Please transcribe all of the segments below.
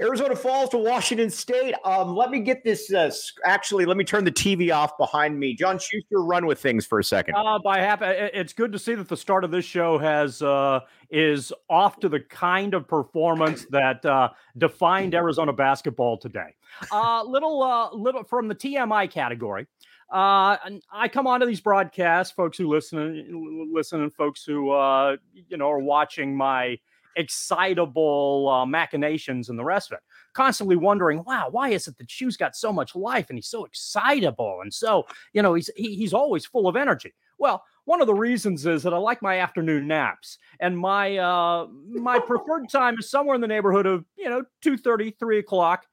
Arizona falls to Washington State. Um, let me get this. Uh, actually, let me turn the TV off behind me. John Schuster, run with things for a second. Uh, by half, it's good to see that the start of this show has uh, is off to the kind of performance that uh, defined Arizona basketball today. Uh, little, uh, little from the TMI category. Uh, I come onto these broadcasts, folks who listen, listen, and folks who uh, you know are watching my excitable uh, machinations and the rest of it. Constantly wondering, wow, why is it that Shoe's got so much life and he's so excitable and so you know he's he, he's always full of energy. Well, one of the reasons is that I like my afternoon naps, and my uh, my preferred time is somewhere in the neighborhood of you know 2.30, 3 o'clock.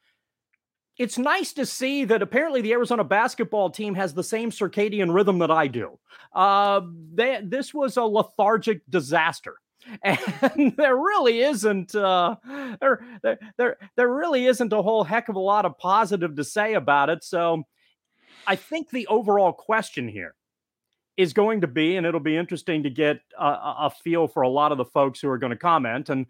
It's nice to see that apparently the Arizona basketball team has the same circadian rhythm that I do. Uh, they, this was a lethargic disaster and there really isn't uh, there, there there there really isn't a whole heck of a lot of positive to say about it. So I think the overall question here is going to be, and it'll be interesting to get a, a feel for a lot of the folks who are going to comment and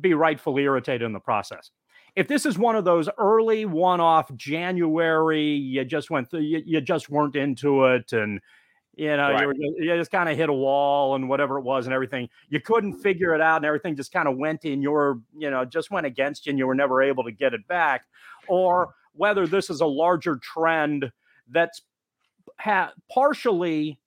be rightfully irritated in the process. If this is one of those early one-off January, you just went through, you, you just weren't into it, and you know, right. you, were, you just kind of hit a wall and whatever it was and everything. You couldn't figure it out and everything just kind of went in your, you know, just went against you and you were never able to get it back. Or whether this is a larger trend that's ha- partially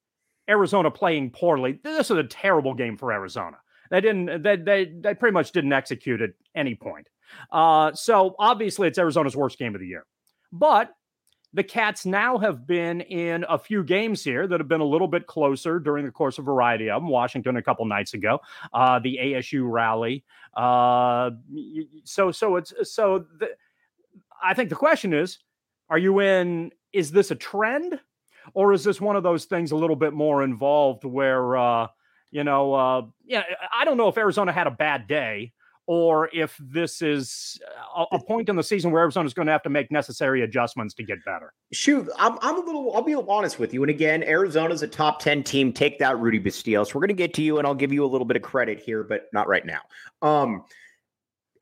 Arizona playing poorly. This is a terrible game for Arizona. They didn't, they, they, they pretty much didn't execute at any point. Uh, so obviously it's Arizona's worst game of the year. But the Cats now have been in a few games here that have been a little bit closer during the course of a variety of them. Washington a couple nights ago, uh, the ASU rally. Uh, so, so it's so. The, I think the question is: Are you in? Is this a trend, or is this one of those things a little bit more involved where? Uh, you know, uh, yeah, I don't know if Arizona had a bad day or if this is a, a point in the season where Arizona is going to have to make necessary adjustments to get better. Shoot, I'm, I'm a little, I'll be honest with you. And again, Arizona's a top 10 team. Take that, Rudy Bastillo. We're going to get to you, and I'll give you a little bit of credit here, but not right now. Um,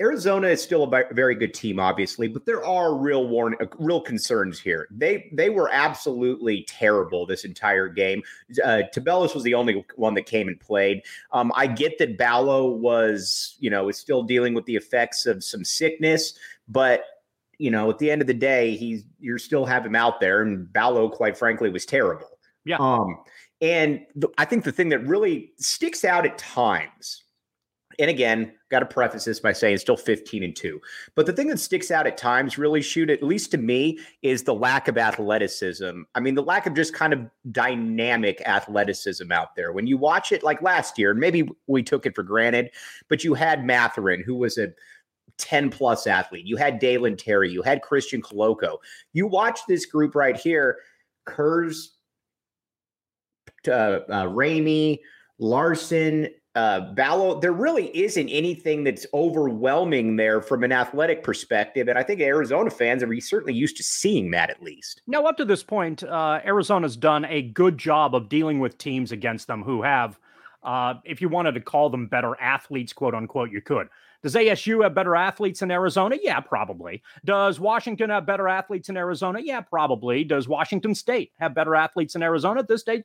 Arizona is still a very good team, obviously, but there are real warn, uh, real concerns here. They they were absolutely terrible this entire game. Uh, Tubelis was the only one that came and played. Um, I get that Ballo was, you know, is still dealing with the effects of some sickness, but you know, at the end of the day, he's you're still have him out there, and Ballo, quite frankly, was terrible. Yeah. Um, and the, I think the thing that really sticks out at times and again, got to preface this by saying it's still 15 and 2. But the thing that sticks out at times, really, shoot, at least to me, is the lack of athleticism. I mean, the lack of just kind of dynamic athleticism out there. When you watch it like last year, and maybe we took it for granted, but you had Mathurin, who was a 10 plus athlete. You had Dalen Terry, you had Christian Koloko. You watch this group right here, Kurz, uh, uh, Ramey, Larsson, uh, Ballo, there really isn't anything that's overwhelming there from an athletic perspective. And I think Arizona fans are certainly used to seeing that at least. Now, up to this point, uh, Arizona's done a good job of dealing with teams against them who have, uh, if you wanted to call them better athletes, quote unquote, you could. Does ASU have better athletes than Arizona? Yeah, probably. Does Washington have better athletes in Arizona? Yeah, probably. Does Washington State have better athletes in Arizona? At this stage,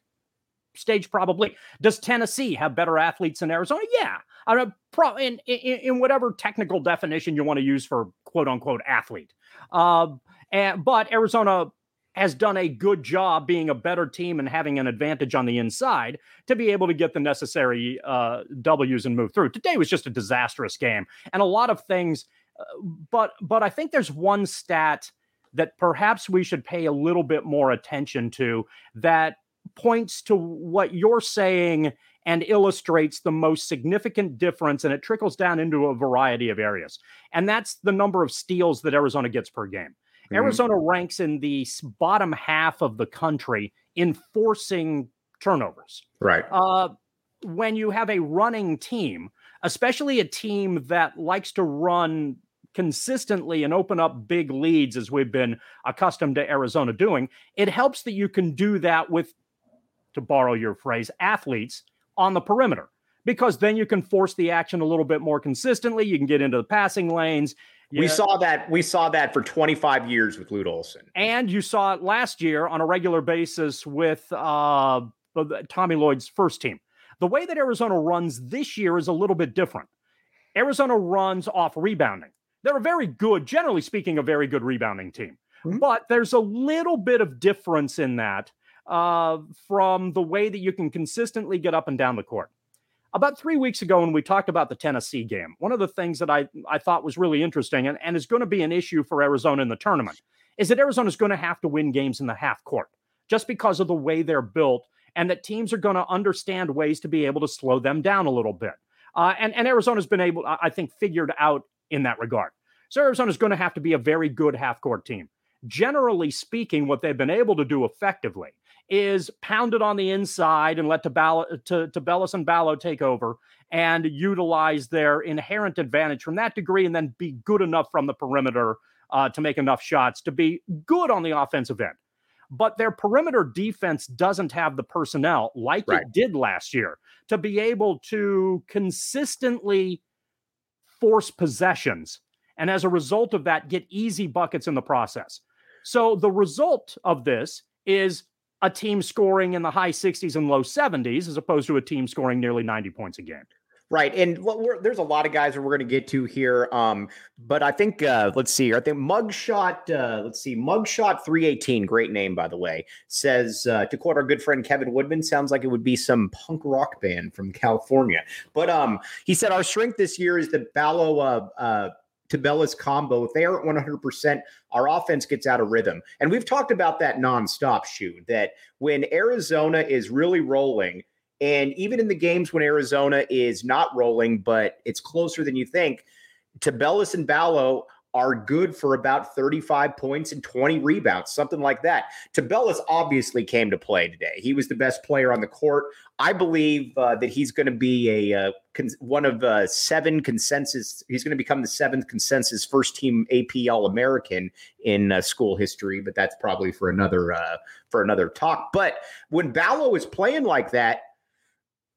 stage, probably. Does Tennessee have better athletes than Arizona? Yeah. I mean, pro, in, in, in whatever technical definition you want to use for quote unquote athlete. Uh, and, but Arizona has done a good job being a better team and having an advantage on the inside to be able to get the necessary uh, W's and move through. Today was just a disastrous game, and a lot of things. Uh, but but I think there's one stat that perhaps we should pay a little bit more attention to that points to what you're saying and illustrates the most significant difference and it trickles down into a variety of areas. And that's the number of steals that arizona gets per game. Mm-hmm. arizona ranks in the bottom half of the country in forcing turnovers. Right. Uh, when you have a running team especially a team that likes to run consistently and open up big leads as we've been accustomed to Arizona doing, it helps that you can do that with, to borrow your phrase, athletes on the perimeter because then you can force the action a little bit more consistently. You can get into the passing lanes. We saw that. We saw that for 25 years with Lute Olson, and you saw it last year on a regular basis with uh, Tommy Lloyd's first team. The way that Arizona runs this year is a little bit different. Arizona runs off rebounding. They're a very good, generally speaking, a very good rebounding team. Mm-hmm. But there's a little bit of difference in that uh, from the way that you can consistently get up and down the court. About three weeks ago, when we talked about the Tennessee game, one of the things that I, I thought was really interesting and, and is going to be an issue for Arizona in the tournament is that Arizona is going to have to win games in the half court just because of the way they're built and that teams are going to understand ways to be able to slow them down a little bit. Uh, and, and Arizona's been able, I think, figured out in that regard. So Arizona is going to have to be a very good half court team. Generally speaking, what they've been able to do effectively is pound it on the inside and let to, to, Tubelis and Ballo take over and utilize their inherent advantage from that degree and then be good enough from the perimeter uh, to make enough shots to be good on the offensive end. But their perimeter defense doesn't have the personnel like right. it did last year to be able to consistently force possessions and as a result of that, get easy buckets in the process. So the result of this is a team scoring in the high 60s and low 70s as opposed to a team scoring nearly 90 points a game. Right, and there's a lot of guys that we're going to get to here. Um, but I think uh, let's see. I think Mugshot. Uh, let's see, Mugshot three eighteen. Great name, by the way. Says uh, to quote our good friend Kevin Woodman, sounds like it would be some punk rock band from California. But um, he said our strength this year is the Ballo uh, uh, Tubelis combo, if they aren't 100%, our offense gets out of rhythm. And we've talked about that nonstop, Shu, that when Arizona is really rolling, and even in the games when Arizona is not rolling, but it's closer than you think, Tubelis and Ballo are good for about 35 points and 20 rebounds, something like that. Tubelis obviously came to play today. He was the best player on the court. I believe uh, that he's going to be a uh, con- one of uh, seven consensus. He's going to become the seventh consensus first team AP All American in uh, school history, but that's probably for another uh, for another talk. But when Ballo is playing like that,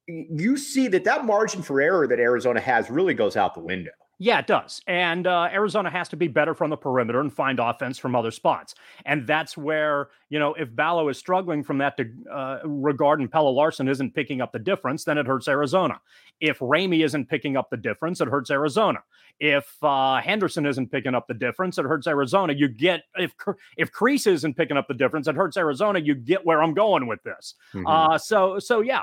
you see that that margin for error that Arizona has really goes out the window. Yeah, it does. And uh, Arizona has to be better from the perimeter and find offense from other spots. And that's where, you know, if Ballo is struggling from that to, uh, regard and Pelle Larsson isn't picking up the difference, then it hurts Arizona. If Ramey isn't picking up the difference, it hurts Arizona. If uh, Henderson isn't picking up the difference, it hurts Arizona. You get if if Kriisa isn't picking up the difference, it hurts Arizona. You get where I'm going with this. Mm-hmm. Uh, so so yeah,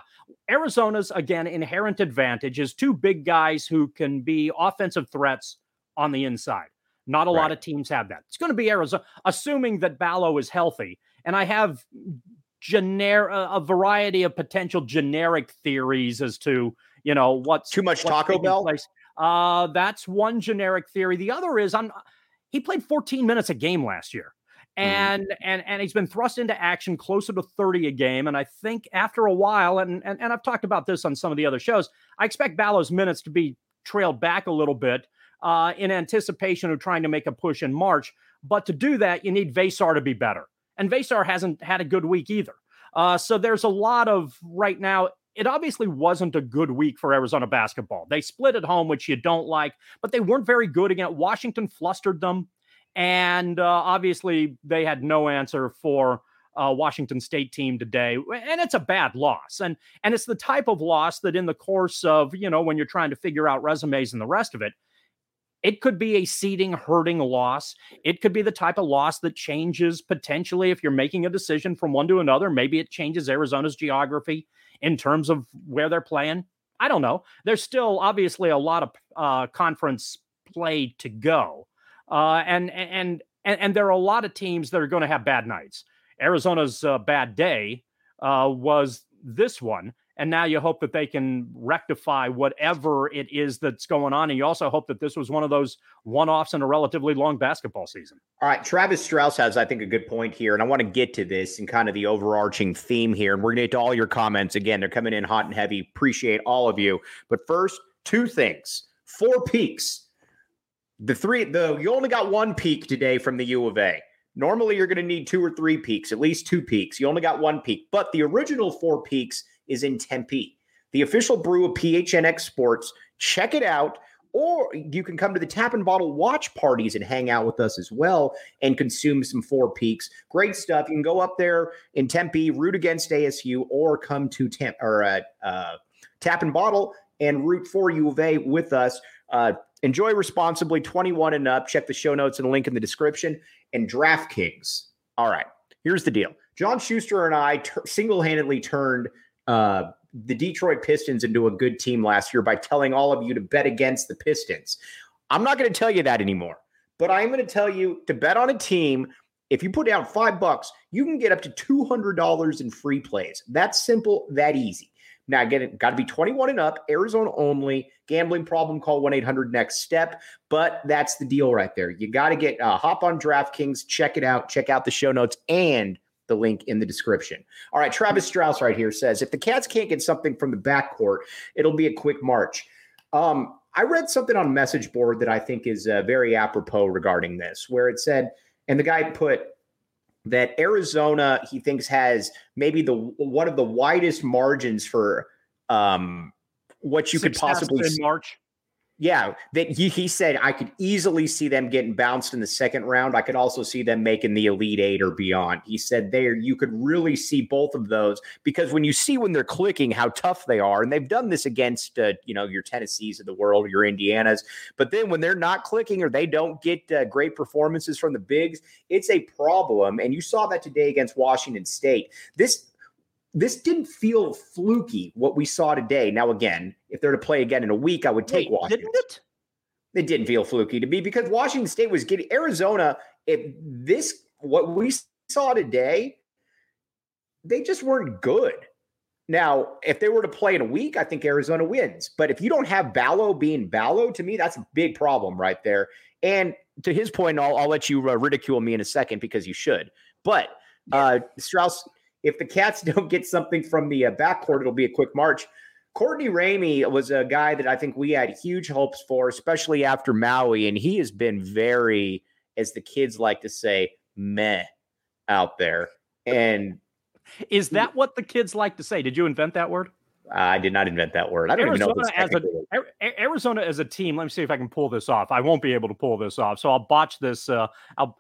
Arizona's again inherent advantage is two big guys who can be offensive threats on the inside. Not a right. lot of teams have that. It's going to be Arizona, assuming that Ballo is healthy. And I have generic a variety of potential generic theories as to you know what's too much Taco Bell. Place. Uh, that's one generic theory. The other is I'm he played 14 minutes a game last year. Mm. And mm. and and he's been thrust into action closer to 30 a game. And I think after a while, and, and and I've talked about this on some of the other shows, I expect Ballo's minutes to be trailed back a little bit uh, in anticipation of trying to make a push in March. But to do that, you need Veesaar to be better. And Veesaar hasn't had a good week either. Uh, so there's a lot of right now it obviously wasn't a good week for Arizona basketball. They split at home, which you don't like, but they weren't very good again. Washington flustered them. And uh, obviously, they had no answer for uh, Washington State team today, and it's a bad loss. And and it's the type of loss that, in the course of you know, when you're trying to figure out resumes and the rest of it, it could be a seeding hurting loss. It could be the type of loss that changes potentially if you're making a decision from one to another. Maybe it changes Arizona's geography in terms of where they're playing. I don't know. There's still obviously a lot of uh, conference play to go, uh, and and and and there are a lot of teams that are going to have bad nights. Arizona's uh, bad day uh, was this one, and now you hope that they can rectify whatever it is that's going on. And you also hope that this was one of those one offs in a relatively long basketball season. All right. Travis Strauss has, I think, a good point here. And I want to get to this and kind of the overarching theme here. And we're going to get to all your comments. Again, they're coming in hot and heavy. Appreciate all of you. But first, two things four peaks. The three, the you only got one peak today from the U of A. Normally, you're going to need two or three peaks, at least two peaks. You only got one peak, but the original four peaks is in Tempe. The official brew of PHNX Sports. Check it out. Or you can come to the tap and bottle watch parties and hang out with us as well and consume some Four Peaks. Great stuff. You can go up there in Tempe, root against ASU, or come to Temp or uh, uh, tap and bottle and root for U of A with us. Uh, enjoy responsibly, 21 and up. Check the show notes and link in the description. And DraftKings. All right, here's the deal. John Schuster and I single handedly turned uh, the Detroit Pistons into a good team last year by telling all of you to bet against the Pistons. I'm not going to tell you that anymore, but I'm going to tell you to bet on a team. If you put down five bucks, you can get up to $200 in free plays. That's simple, that easy. Now, again, it got to be 21 and up, Arizona only. Gambling problem, call 1 800 next step. But that's the deal right there. You got to get uh, hop on DraftKings, check it out, check out the show notes, and the link in the description. All right, Travis Strauss right here says if the Cats can't get something from the backcourt, it'll be a quick march. Um, I read something on message board that I think is uh, very apropos regarding this, where it said, and the guy put that Arizona he thinks has maybe the one of the widest margins for um, what you Success could possibly in March. Yeah, that he, he said I could easily see them getting bounced in the second round. I could also see them making the elite eight or beyond. He said there you could really see both of those because when you see when they're clicking how tough they are, and they've done this against uh, you know your Tennessees of the world, your Indianas, but then when they're not clicking or they don't get uh, great performances from the bigs, it's a problem. And you saw that today against Washington State. This this didn't feel fluky what we saw today. Now, again, if they're to play again in a week, I would take Wait, Washington. Didn't it? It didn't feel fluky to me because Washington State was getting Arizona. If this what we saw today, they just weren't good. Now, if they were to play in a week, I think Arizona wins. But if you don't have Ballo being Ballo, to me, that's a big problem right there. And to his point, I'll, I'll let you uh, ridicule me in a second because you should. But uh, Strauss, if the Cats don't get something from the uh, backcourt, it'll be a quick march. Courtney Ramey was a guy that I think we had huge hopes for, especially after Maui, and he has been very, as the kids like to say, meh out there. And is that what the kids like to say? Did you invent that word? I did not invent that word. I don't Arizona even know. As a, Arizona as a team. Let me see if I can pull this off. I won't be able to pull this off, so I'll botch this. Uh, I'll.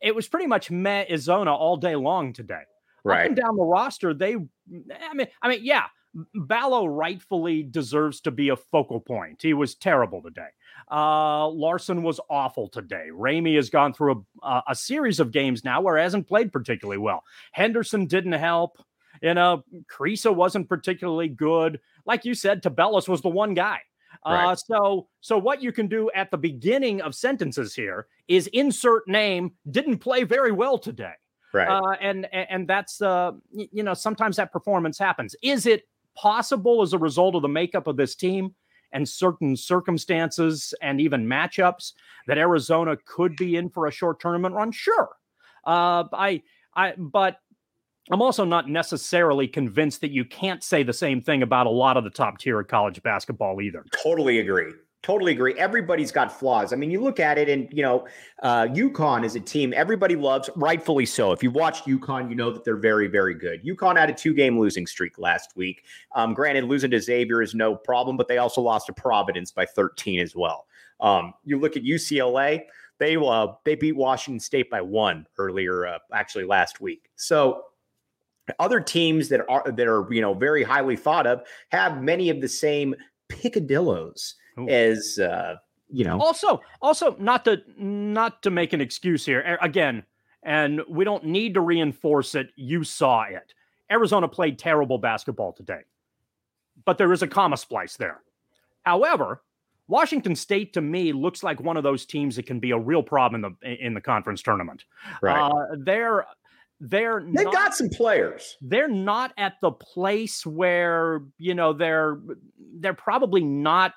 It was pretty much meh Arizona all day long today right. up and down the roster, they, I mean, I mean, yeah, Ballo rightfully deserves to be a focal point. He was terrible today. Uh, Larsson was awful today. Ramey has gone through a, a series of games now where he hasn't played particularly well. Henderson didn't help. You know, Kriisa wasn't particularly good. Like you said, Tubelis was the one guy. Right. Uh, so, so what you can do at the beginning of sentences here is insert name didn't play very well today. Right. Uh, and and that's uh, you know sometimes that performance happens. Is it possible as a result of the makeup of this team and certain circumstances and even matchups that Arizona could be in for a short tournament run? Sure. Uh, I I but I'm also not necessarily convinced that you can't say the same thing about a lot of the top tier of college basketball either. Totally agree. Totally agree. Everybody's got flaws. I mean, you look at it, and you know, uh, UConn is a team everybody loves, rightfully so. If you've watched UConn, you know that they're very, very good. UConn had a two-game losing streak last week. Um, granted, losing to Xavier is no problem, but they also lost to Providence by 13 as well. Um, you look at UCLA; they uh, they beat Washington State by one earlier, uh, actually last week. So other teams that are that are you know very highly thought of have many of the same picadillos Ooh. as uh, you know. Also, also not to not to make an excuse here again, and we don't need to reinforce it. You saw it. Arizona played terrible basketball today, but there is a comma splice there. However, Washington State to me looks like one of those teams that can be a real problem in the in the conference tournament. Right. Uh, they're they're they've not, got some players. They're not at the place where you know they're they're probably not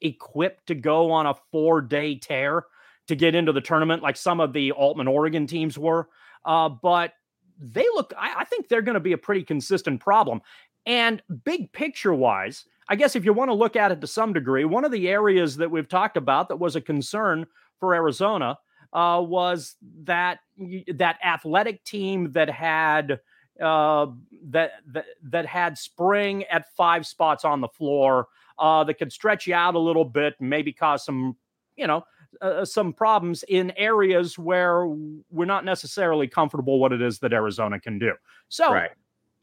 equipped to go on a four day tear to get into the tournament like some of the Altman Oregon teams were. Uh, but they look, I, I think they're going to be a pretty consistent problem. And big picture wise, I guess if you want to look at it to some degree, one of the areas that we've talked about that was a concern for Arizona uh, was that that athletic team that had uh, that, that that had spring at five spots on the floor uh, that could stretch you out a little bit, maybe cause some you know uh, some problems in areas where we're not necessarily comfortable what it is that Arizona can do. So right.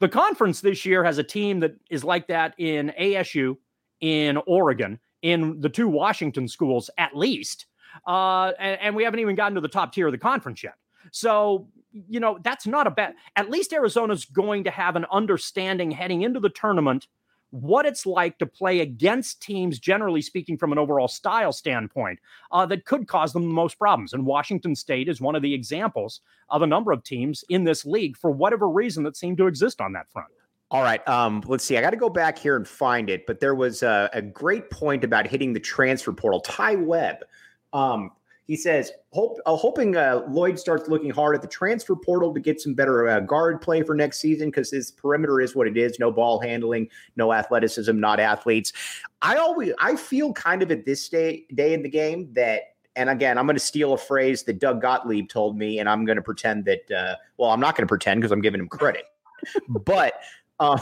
the conference this year has a team that is like that in ASU, in Oregon, in the two Washington schools at least. Uh, and, and we haven't even gotten to the top tier of the conference yet. So, you know, that's not a bad. At least Arizona's going to have an understanding heading into the tournament what it's like to play against teams, generally speaking, from an overall style standpoint, uh, that could cause them the most problems. And Washington State is one of the examples of a number of teams in this league, for whatever reason, that seem to exist on that front. All right. Um, let's see. I got to go back here and find it, but there was a, a great point about hitting the transfer portal. Ty Webb um, he says, Hope, uh, hoping uh, Lloyd starts looking hard at the transfer portal to get some better uh, guard play for next season because his perimeter is what it is. No ball handling, no athleticism, not athletes. I always, I feel kind of at this day, day in the game that and again, I'm going to steal a phrase that Doug Gottlieb told me, and I'm going to pretend that. Uh, well, I'm not going to pretend because I'm giving him credit, but uh,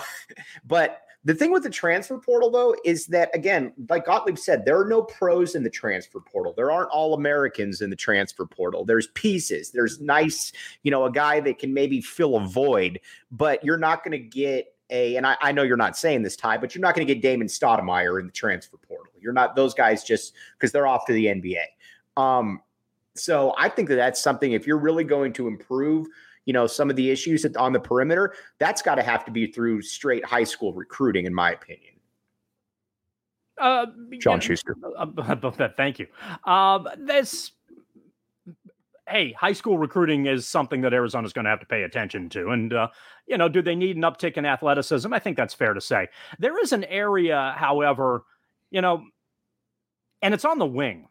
but the thing with the transfer portal, though, is that again, like Gottlieb said, there are no pros in the transfer portal. There aren't all Americans in the transfer portal. There's pieces. There's nice, you know, a guy that can maybe fill a void, but you're not going to get a. And I, I, know you're not saying this, Ty, but you're not going to get Damon Stoudemire in the transfer portal. You're not those guys just because they're off to the NBA. Um, so I think that that's something. If you're really going to improve you know some of the issues on the perimeter that's got to have to be through straight high school recruiting in my opinion uh, John Schuster. Uh, uh thank you. Um, this, hey, high school recruiting is something that Arizona's going to have to pay attention to. And, uh, you know, do they need an uptick in athleticism? I think that's fair to say. There is an area, however, you know, and it's on the wing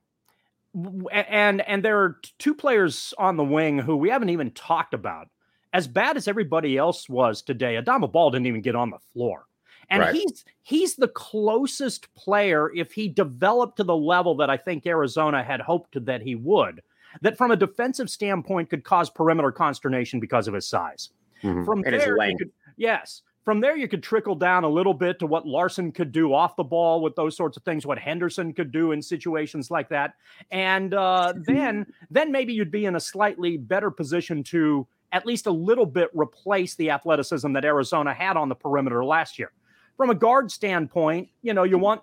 and and there are two players on the wing who we haven't even talked about. As bad as everybody else was today, Adama Bal didn't even get on the floor. And right. he's he's the closest player if he developed to the level that I think Arizona had hoped that he would, that from a defensive standpoint could cause perimeter consternation because of his size. Mm-hmm. From and there, could, yes, from there, you could trickle down a little bit to what Larsson could do off the ball with those sorts of things, what Henderson could do in situations like that, and uh, then then maybe you'd be in a slightly better position to at least a little bit replace the athleticism that Arizona had on the perimeter last year. From a guard standpoint, you know, you want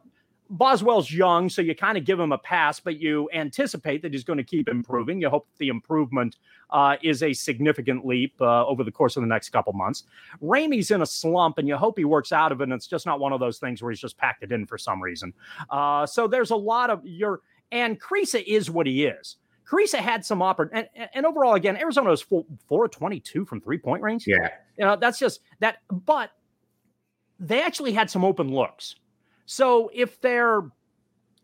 Boswell's young, so you kind of give him a pass, but you anticipate that he's going to keep improving. You hope the improvement uh, is a significant leap uh, over the course of the next couple months. Ramey's in a slump, and you hope he works out of it. And it's just not one of those things where he's just packed it in for some reason. Uh, so there's a lot of your and Kriisa is what he is. Kriisa had some opportunity, and, and, overall, again, Arizona was four, four 22 from three point range. Yeah. You know, that's just that, but they actually had some open looks. So if they're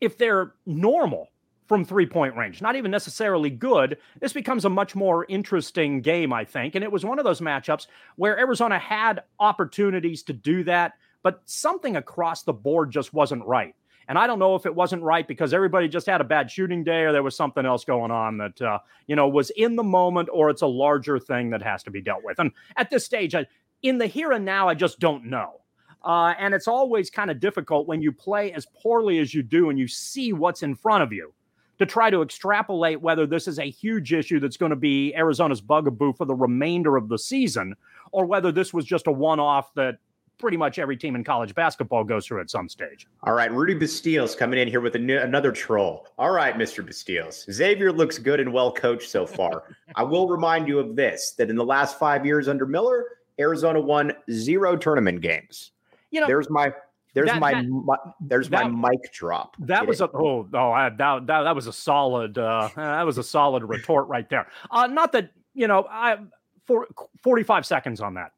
if they're normal from three point range, not even necessarily good, this becomes a much more interesting game, I think. And it was one of those matchups where Arizona had opportunities to do that, but something across the board just wasn't right. And I don't know if it wasn't right because everybody just had a bad shooting day or there was something else going on that, uh, you know, was in the moment or it's a larger thing that has to be dealt with. And at this stage, I, in the here and now, I just don't know. Uh, and it's always kind of difficult when you play as poorly as you do and you see what's in front of you to try to extrapolate whether this is a huge issue that's going to be Arizona's bugaboo for the remainder of the season, or whether this was just a one off that pretty much every team in college basketball goes through at some stage. All right, Rudy Bastiles coming in here with new, another troll. All right, Mr. Bastiles. Xavier looks good and well coached so far. I will remind you of this that in the last five years under Miller, Arizona won zero tournament games. You know, there's my there's that, my, that, my, there's that, my mic drop. That Get was it? a oh oh I, that, that that was a solid uh that was a solid retort right there. Uh not that you know I for 45 seconds on that.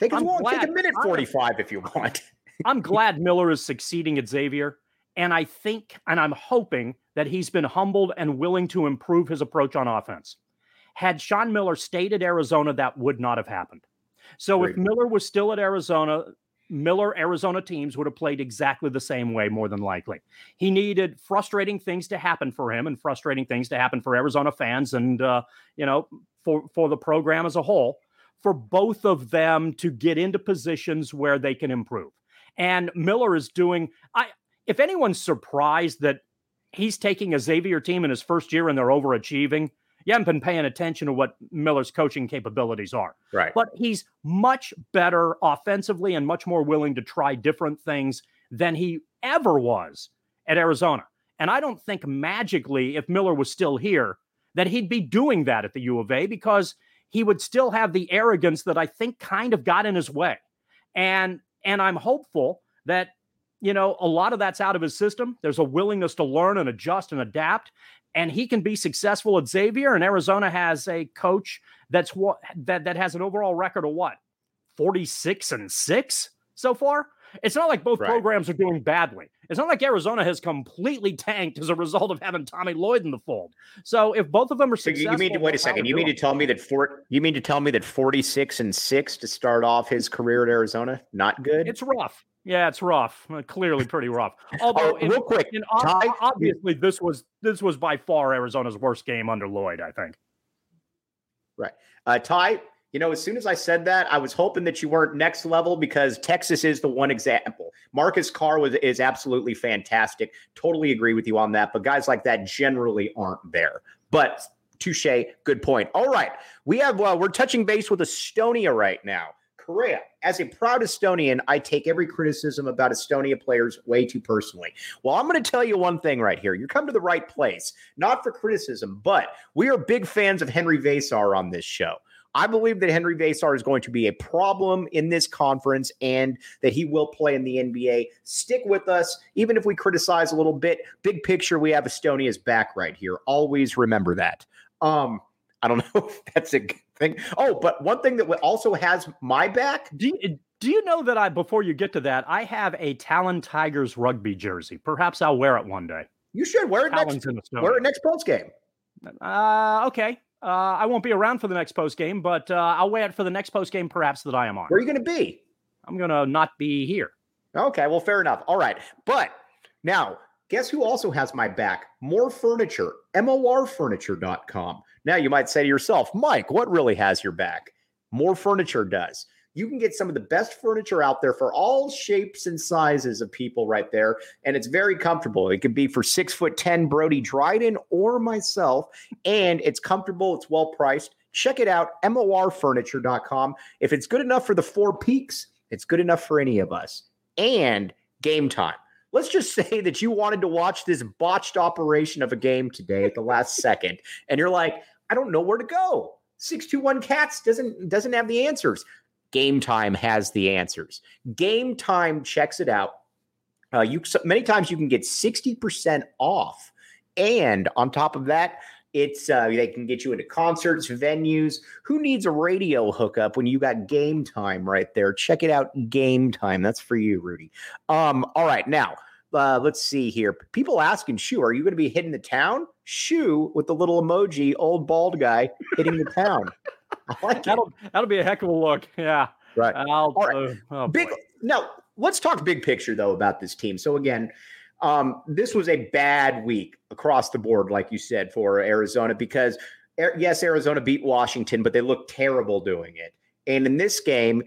Take as long, take a minute 45 if you want. I'm glad Miller is succeeding at Xavier. And I think and I'm hoping that he's been humbled and willing to improve his approach on offense. Had Sean Miller stayed at Arizona, that would not have happened. So Great. if Miller was still at Arizona, Miller Arizona teams would have played exactly the same way, more than likely. He needed frustrating things to happen for him and frustrating things to happen for Arizona fans and, uh, you know, for, for the program as a whole, for both of them to get into positions where they can improve. And Miller is doing, I, if anyone's surprised that he's taking a Xavier team in his first year and they're overachieving, you haven't been paying attention to what Miller's coaching capabilities are. Right. But he's much better offensively and much more willing to try different things than he ever was at Arizona. And I don't think magically, if Miller was still here, that he'd be doing that at the U of A because he would still have the arrogance that I think kind of got in his way. And and I'm hopeful that you know a lot of that's out of his system. There's a willingness to learn and adjust and adapt and he can be successful at Xavier. And Arizona has a coach that's what that that has an overall record of what 46 and 6 so far. It's not like both right. programs are doing badly. It's not like Arizona has completely tanked as a result of having Tommy Lloyd in the fold. So if both of them are successful, you mean to wait a second? You mean to tell me that four? You mean to tell me that forty six and six to start off his career at Arizona not good? It's rough. Yeah, it's rough. Uh, clearly, pretty rough. Although, uh, real quick, in, Ty, obviously, this was this was by far Arizona's worst game under Lloyd. I think. Right, uh, Ty. You know, as soon as I said that, I was hoping that you weren't next level because Texas is the one example. Marcus Carr was is absolutely fantastic. Totally agree with you on that. But guys like that generally aren't there. But touche, good point. All right, we have well, we're touching base with Estonia right now. Correa, as a proud Estonian, I take every criticism about Estonia players way too personally. Well, I'm going to tell you one thing right here. You come to the right place, not for criticism, but we are big fans of Henri Veesaar on this show. I believe that Henri Veesaar is going to be a problem in this conference and that he will play in the NBA. Stick with us, even if we criticize a little bit. Big picture, we have Estonia's back right here. Always remember that. Um, I don't know if that's a good thing. Oh, but one thing that also has my back. Do you, do you know that I, before you get to that, I have a Tallinn Tigers rugby jersey. Perhaps I'll wear it one day. You should wear it next. Wear it next post game. Uh, okay. Uh, I won't be around for the next post game, but uh, I'll wear it for the next post game, perhaps that I am on. Where are you going to be? I'm going to not be here. Okay, well, fair enough. All right, but now guess who also has my back? More furniture. MORFurniture.com. Now, you might say to yourself, Mike, what really has your back? Mor Furniture does. You can get some of the best furniture out there for all shapes and sizes of people right there. And it's very comfortable. It could be for six foot 10 Brody Dryden or myself. And it's comfortable, it's well priced. Check it out, morfurniture.com. If it's good enough for the four peaks, it's good enough for any of us. And game time. Let's just say that you wanted to watch this botched operation of a game today at the last second, and you're like, I don't know where to go. 621 Cats doesn't doesn't have the answers. Game Time has the answers. Game Time checks it out. Uh, you many times you can get 60% off. And on top of that, it's uh, they can get you into concerts, venues. Who needs a radio hookup when you got game time right there? Check it out, game time. That's for you, Rudy. Um, all right, now uh, let's see here. People asking, Shu, are you going to be hitting the town? Shu with the little emoji, old bald guy hitting the town. Like that'll it. that'll be a heck of a look. Yeah. Right. All right. Uh, oh big. Boy. Now let's talk big picture though about this team. So again, um, this was a bad week across the board, like you said, for Arizona because yes, Arizona beat Washington, but they looked terrible doing it. And in this game,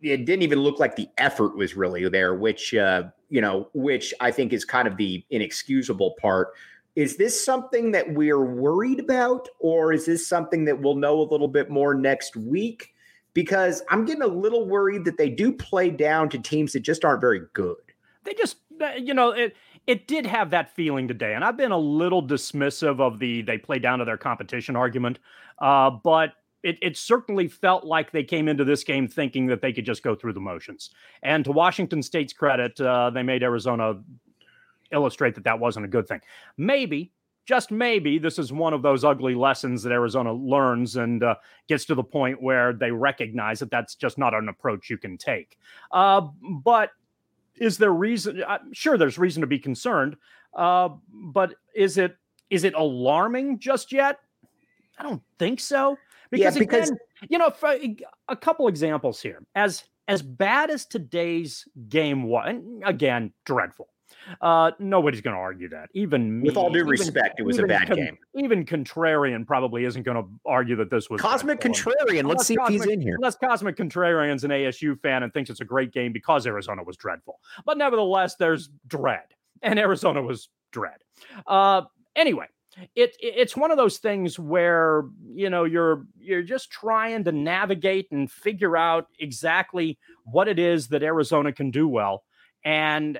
it didn't even look like the effort was really there, which uh, you know, which I think is kind of the inexcusable part. Is this something that we're worried about, or is this something that we'll know a little bit more next week? Because I'm getting a little worried that they do play down to teams that just aren't very good. They just, you know, it it did have that feeling today, and I've been a little dismissive of the they play down to their competition argument, uh, but it, it, certainly felt like they came into this game thinking that they could just go through the motions. And to Washington State's credit, uh, they made Arizona illustrate that that wasn't a good thing. Maybe, just maybe, this is one of those ugly lessons that Arizona learns and uh, gets to the point where they recognize that that's just not an approach you can take. Uh, but is there reason? I'm sure, there's reason to be concerned. Uh, but is it is it alarming just yet? I don't think so. Because, yeah, because again, you know, a couple examples here. As as bad as today's game was, again, dreadful. Uh, nobody's going to argue that. Even me, with all due even, respect, it was a bad con- game. Even contrarian probably isn't going to argue that this was cosmic contrarian. Let's see cosmic, if he's in here. Unless cosmic contrarian's an ASU fan and thinks it's a great game because Arizona was dreadful, but nevertheless, there's dread, and Arizona was dread. Uh, anyway, it, it's one of those things where you know you're you're just trying to navigate and figure out exactly what it is that Arizona can do well and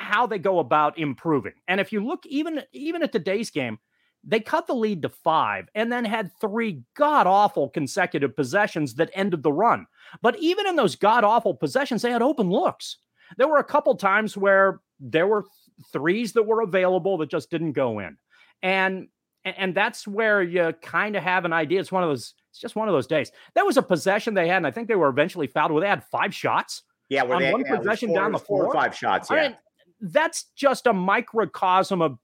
how they go about improving. And if you look even even at today's game, they cut the lead to 5 and then had three god awful consecutive possessions that ended the run. But even in those god awful possessions they had open looks. There were a couple times where there were threes that were available that just didn't go in and and that's where you kind of have an idea. It's one of those. It's just one of those days. That was a possession they had, and I think they were eventually fouled. Where they had five shots. Yeah, on they, one yeah, possession four, down the floor, four, five shots. Yeah, I mean, that's just a microcosm of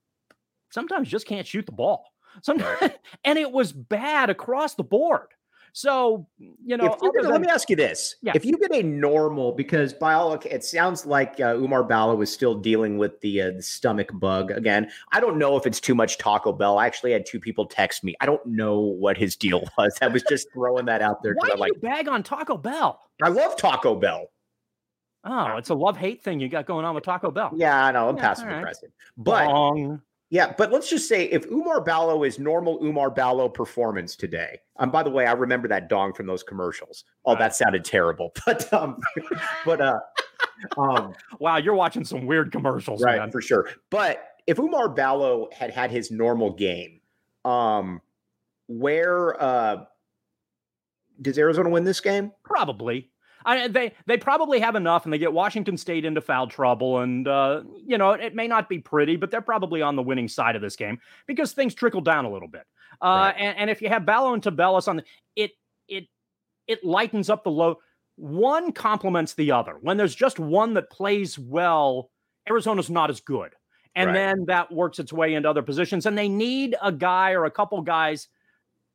sometimes just can't shoot the ball. Sometimes, and it was bad across the board. So, you know, than, let me ask you this. Yeah. If you get a normal, because by all, it sounds like uh, Oumar Ballo was still dealing with the, uh, the, stomach bug. Again, I don't know if it's too much Taco Bell. I actually had two people text me. I don't know what his deal was. I was just throwing that out there. Why do like, you bag on Taco Bell? I love Taco Bell. Oh, it's a love hate thing you got going on with Taco Bell. Yeah, I know. I'm yeah, passive aggressive. But Wrong. Yeah, but let's just say if Oumar Ballo is normal Oumar Ballo performance today. Um, by the way, I remember that dong from those commercials. Oh, right. that sounded terrible. But um, but uh, um, wow, you're watching some weird commercials, right? Man. For sure. But if Oumar Ballo had had his normal game, um, where uh, does Arizona win this game? Probably. I, they they probably have enough, and they get Washington State into foul trouble, and uh, you know it may not be pretty, but they're probably on the winning side of this game because things trickle down a little bit. Uh, right. and, and, if you have Ballo and Tubelis on the, it it it lightens up the load. One complements the other. When there's just one that plays well, Arizona's not as good, and right. then that works its way into other positions, and they need a guy or a couple guys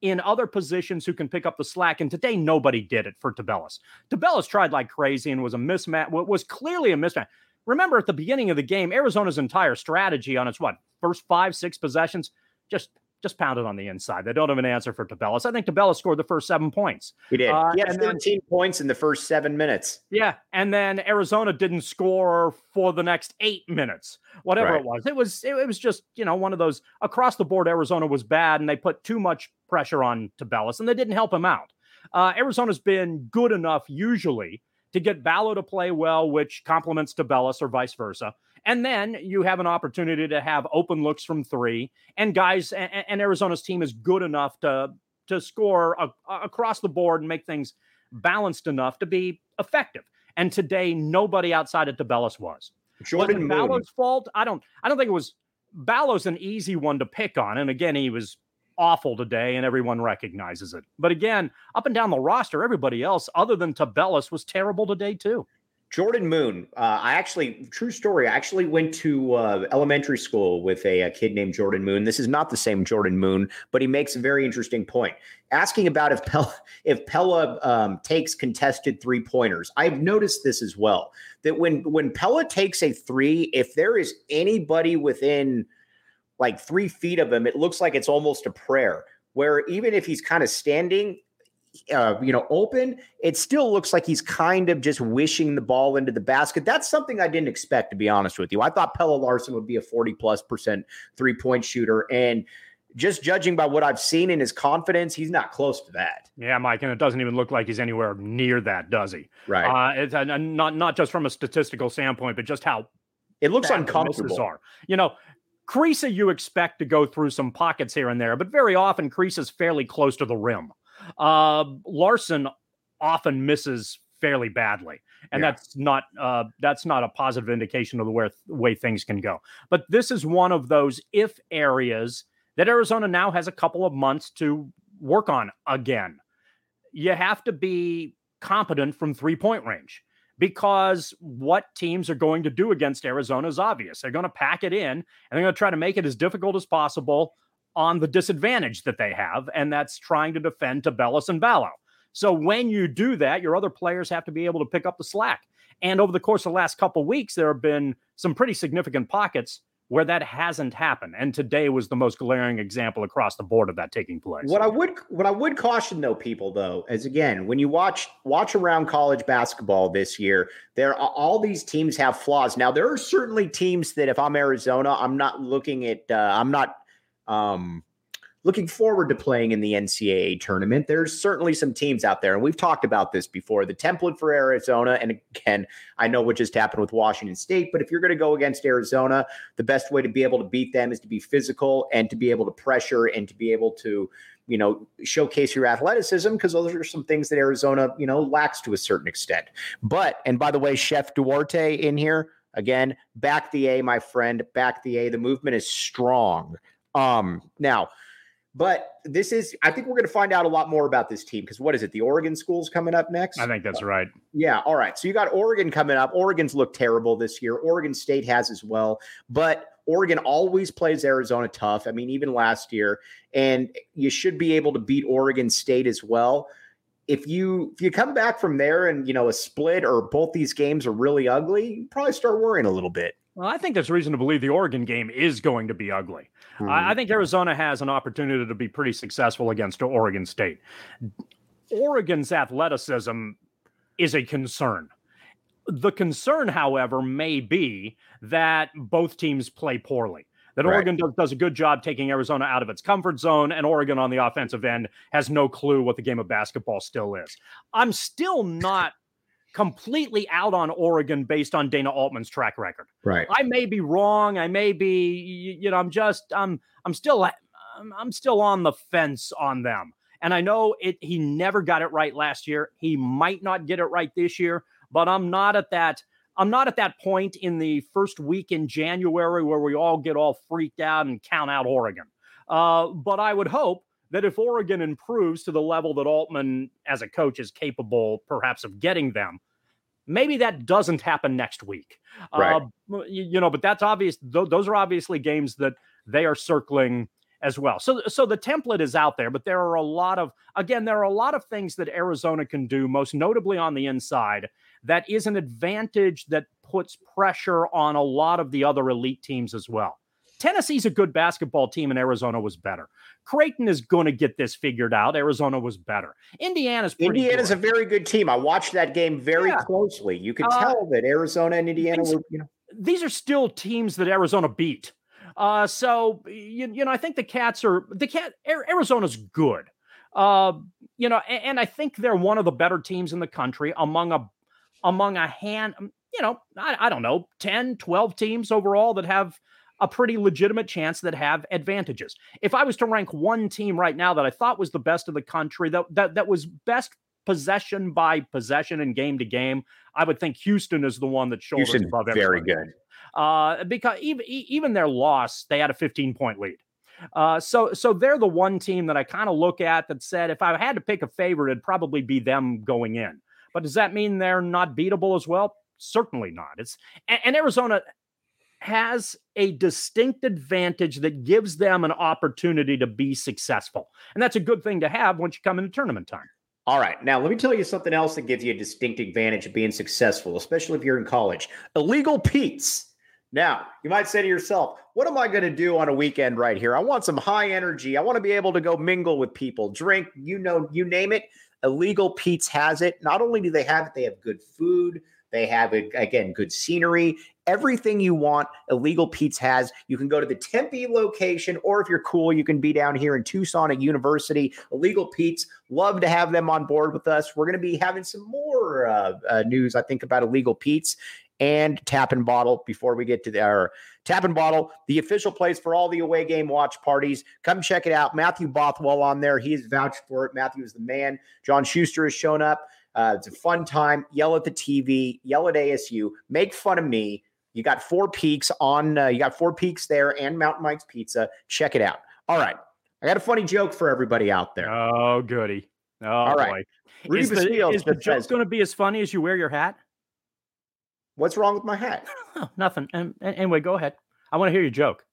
in other positions who can pick up the slack. And today, nobody did it for Tubelis. Tubelis tried like crazy and was a mismatch, what was clearly a mismatch. Remember at the beginning of the game, Arizona's entire strategy on its what first five, six possessions, just just pounded on the inside. They don't have an answer for Tubelis. I think Tubelis scored the first seven points. He did. Uh, he had 13 then, points in the first seven minutes. Yeah. And then Arizona didn't score for the next eight minutes, whatever right. it was. It was it, it, was just, you know, one of those across the board Arizona was bad and they put too much pressure on Tubelis and they didn't help him out. Uh, Arizona's been good enough usually to get Ballo to play well, which complements Tubelis or vice versa. And then you have an opportunity to have open looks from three, and guys, and, and Arizona's team is good enough to to score a, a, across the board and make things balanced enough to be effective. And today, nobody outside of Tubelis was. Jordan was Ballo's fault? I don't. I don't think it was. Ballo's an easy one to pick on, and again, he was awful today, and everyone recognizes it. But again, up and down the roster, everybody else other than Tubelis was terrible today too. Jordan Moon. Uh, I actually, true story. I actually went to uh, elementary school with a, a, kid named Jordan Moon. This is not the same Jordan Moon, but he makes a very interesting point, asking about if Pelle, if Pelle um, takes contested three pointers. I've noticed this as well. That when when Pelle takes a three, if there is anybody within like three feet of him, it looks like it's almost a prayer. Where even if he's kind of standing, uh, you know, open, it still looks like he's kind of just wishing the ball into the basket. That's something I didn't expect, to be honest with you. I thought Pelle Larsson would be a 40 plus percent three point shooter. And just judging by what I've seen in his confidence, he's not close to that. Yeah, Mike, and it doesn't even look like he's anywhere near that, does he? Right. Uh, it's uh, not not just from a statistical standpoint, but just how it looks uncomfortable. Are. You know, Kriisa, you expect to go through some pockets here and there, but very often Kriisa's fairly close to the rim. Uh, Larsson often misses fairly badly, and yeah. that's not uh, that's not a positive indication of the way, way things can go. But this is one of those if areas that Arizona now has a couple of months to work on again. You have to be competent from three point range because what teams are going to do against Arizona is obvious. They're going to pack it in and they're going to try to make it as difficult as possible on the disadvantage that they have, and that's trying to defend Tubelis and Ballo. So when you do that, your other players have to be able to pick up the slack. And over the course of the last couple weeks, there have been some pretty significant pockets where that hasn't happened. And today was the most glaring example across the board of that taking place. What I would what I would caution though people though is again when you watch watch around college basketball this year, there are all these teams have flaws. Now there are certainly teams that if I'm Arizona, I'm not looking at uh, I'm not um looking forward to playing in the NCAA tournament. There's certainly some teams out there, and we've talked about this before. The template for Arizona, and again, I know what just happened with Washington State, but if you're going to go against Arizona, the best way to be able to beat them is to be physical and to be able to pressure and to be able to you know showcase your athleticism because those are some things that Arizona you know lacks to a certain extent. But and by the way, Chef Duarte in here again, back the A, my friend, back the A. The movement is strong. Um, now but this is, I think we're going to find out a lot more about this team because what is it? The Oregon school's coming up next? I think that's uh, right. Yeah. All right. So you got Oregon coming up. Oregon's looked terrible this year. Oregon State has as well. But Oregon always plays Arizona tough. I mean, even last year. And you should be able to beat Oregon State as well. If you if you come back from there and you know a split or both these games are really ugly, you probably start worrying a little bit. Well, I think there's reason to believe the Oregon game is going to be ugly. Hmm. I, I think Arizona has an opportunity to be pretty successful against Oregon State. Oregon's athleticism is a concern. The concern, however, may be that both teams play poorly. That right. Oregon does, does, a good job taking Arizona out of its comfort zone, and Oregon on the offensive end has no clue what the game of basketball still is. I'm still not completely out on Oregon based on Dana Altman's track record. Right. I may be wrong. I may be, you know, I'm just, I'm, I'm still, I'm, I'm still on the fence on them. And I know it. He never got it right last year. He might not get it right this year. But I'm not at that. I'm not at that point in the first week in January where we all get all freaked out and count out Oregon. Uh, but I would hope that if Oregon improves to the level that Altman as a coach is capable perhaps of getting them, maybe that doesn't happen next week. Right. Uh, you, you, know, but that's obvious. Th- those are obviously games that they are circling as well. So, so the template is out there, but there are a lot of, again, there are a lot of things that Arizona can do, most notably on the inside, that is an advantage that puts pressure on a lot of the other elite teams as well. Tennessee's a good basketball team, and Arizona was better. Creighton is going to get this figured out. Arizona was better. Indiana's Indiana's good. a very good team. I watched that game very yeah. closely. You could uh, tell that Arizona and Indiana were, you know. These are still teams that Arizona beat. Uh, so you, you know, I think the Cats are the Cat. Arizona's good. Uh, you know, and, and I think they're one of the better teams in the country among a among a hand. You know, I, I don't know, 10, 12 teams overall that have a pretty legitimate chance that have advantages. If I was to rank one team right now that I thought was the best of the country, that that, that was best possession by possession and game to game, I would think Houston is the one that shoulders Houston, above everybody. Very good. Uh, because even even their loss, they had a 15 point lead. Uh, so so they're the one team that I kind of look at that said if I had to pick a favorite, it'd probably be them going in. But does that mean they're not beatable as well? Certainly not. It's and, and Arizona has a distinct advantage that gives them an opportunity to be successful. And that's a good thing to have once you come into tournament time. All right. Now, let me tell you something else that gives you a distinct advantage of being successful, especially if you're in college. Illegal Pete's. Now, you might say to yourself, what am I going to do on a weekend right here? I want some high energy. I want to be able to go mingle with people, drink, you know, you name it. Illegal Pete's has it. Not only do they have it, they have good food. They have, again, good scenery. Everything you want, Illegal Pete's has. You can go to the Tempe location, or if you're cool, you can be down here in Tucson at University. Illegal Pete's, love to have them on board with us. We're going to be having some more uh, uh, news, I think, about Illegal Pete's and Tap and Bottle before we get to our Tap and Bottle, the official place for all the away game watch parties. Come check it out. Matthew Bothwell on there. He has vouched for it. Matthew is the man. John Schuster has shown up. Uh, it's a fun time. Yell at the TV, yell at ASU, make fun of me. You got four peaks on, uh, you got four peaks there and Mountain Mike's Pizza. Check it out. All right. I got a funny joke for everybody out there. Oh, goody. Oh, All right. Boy. Is the, is the joke going to be as funny as you wear your hat? What's wrong with my hat? Oh, nothing. Anyway, go ahead. I want to hear your joke.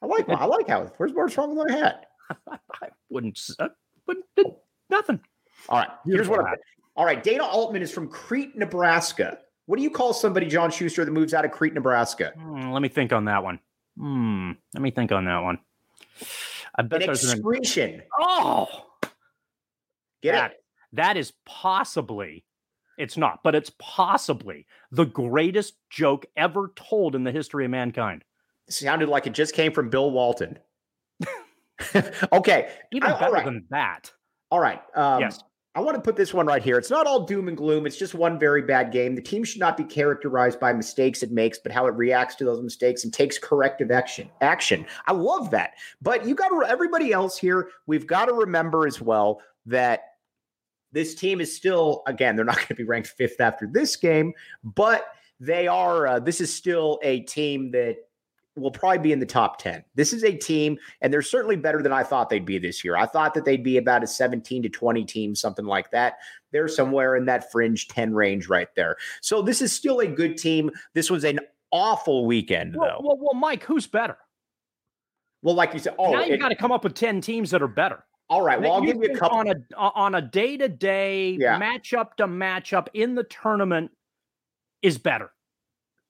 I like I like how. Where's what's wrong with my hat? I wouldn't. Uh, wouldn't nothing. All right. Here's what. I'm, all right. Dana Altman is from Crete, Nebraska. What do you call somebody, John Schuster, that moves out of Crete, Nebraska? Hmm, let me think on that one. Hmm. Let me think on that one. I bet An excretion. An... Oh, get that, it? That is possibly. It's not, but it's possibly the greatest joke ever told in the history of mankind. It sounded like it just came from Bill Walton. okay, even better right. than that. All right. Um, yes. I want to put this one right here. It's not all doom and gloom. It's just one very bad game. The team should not be characterized by mistakes it makes, but how it reacts to those mistakes and takes corrective action. Action. I love that. But you got to everybody else here. We've got to remember as well that this team is still again. They're not going to be ranked fifth after this game, but they are. Uh, this is still a team that will probably be in the top 10. This is a team, and they're certainly better than I thought they'd be this year. I thought that they'd be about a 17 to 20 team, something like that. They're somewhere in that fringe 10 range right there. So this is still a good team. This was an awful weekend, well, though. Well, well, Mike, who's better? Well, like you said, oh, now you got to come up with 10 teams that are better. All right. Well, I'll give you a couple on a uh, on a day to day matchup to matchup in the tournament is better.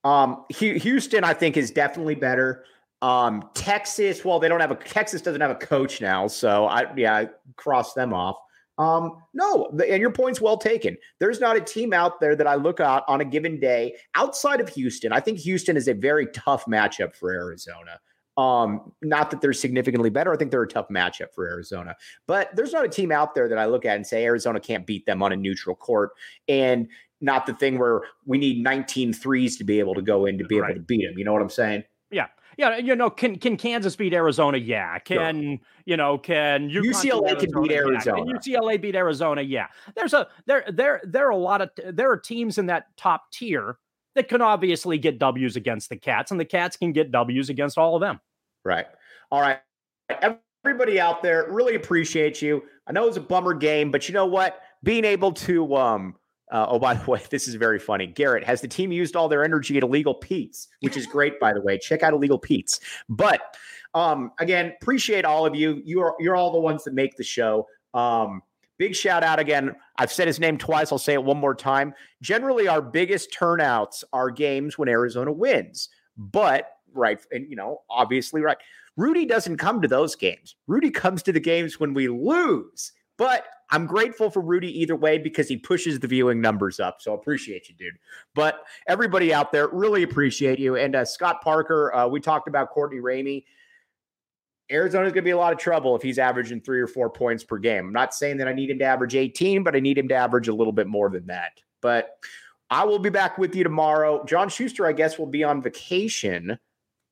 Um, Houston, I think, is definitely better. Um, Texas, well, they don't have a Texas doesn't have a coach now, so I yeah, I cross them off. Um, no, the, and your point's well taken. There's not a team out there that I look at on a given day outside of Houston. I think Houston is a very tough matchup for Arizona. Um, not that they're significantly better. I think they're a tough matchup for Arizona, but there's not a team out there that I look at and say Arizona can't beat them on a neutral court. And not the thing where we need 19 threes to be able to go in to be right. able to beat them. You know what I'm saying? Yeah. Yeah, you know, can can Kansas beat Arizona? Yeah. Can sure. you know? Can UCLA Arizona? can beat Arizona? Yeah. Can UCLA beat Arizona? Yeah. There's a there there there are a lot of there are teams in that top tier that can obviously get W's against the Cats, and the Cats can get W's against all of them. Right. All right. Everybody out there, really appreciate you. I know it was a bummer game, but you know what? Being able to um uh, oh, by the way, this is very funny. Garrett, has the team used all their energy at Illegal Pete's, which is great, by the way. Check out Illegal Pete's. But um, again, appreciate all of you. You're you're all the ones that make the show. Um, big shout out again. I've said his name twice. I'll say it one more time. Generally, our biggest turnouts are games when Arizona wins. But right, and you know, obviously, right. Rudy doesn't come to those games. Rudy comes to the games when we lose. But I'm grateful for Rudy either way because he pushes the viewing numbers up. So I appreciate you, dude. But everybody out there, really appreciate you. And uh, Scott Parker, uh, we talked about Courtney Ramey. Arizona's going to be a lot of trouble if he's averaging three or four points per game. I'm not saying that I need him to average 18, but I need him to average a little bit more than that. But I will be back with you tomorrow. John Schuster, I guess, will be on vacation.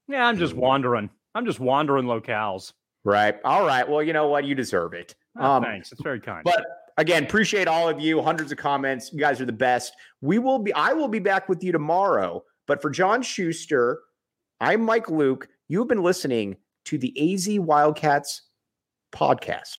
Yeah, I'm just wandering. I'm just wandering locales. Right. All right. Well, you know what? You deserve it. Oh, um, thanks. It's very kind. But again, appreciate all of you. Hundreds of comments. You guys are the best. We will be. I will be back with you tomorrow. But for John Schuster, I'm Mike Luke. You have been listening to the AZ Wildcats podcast.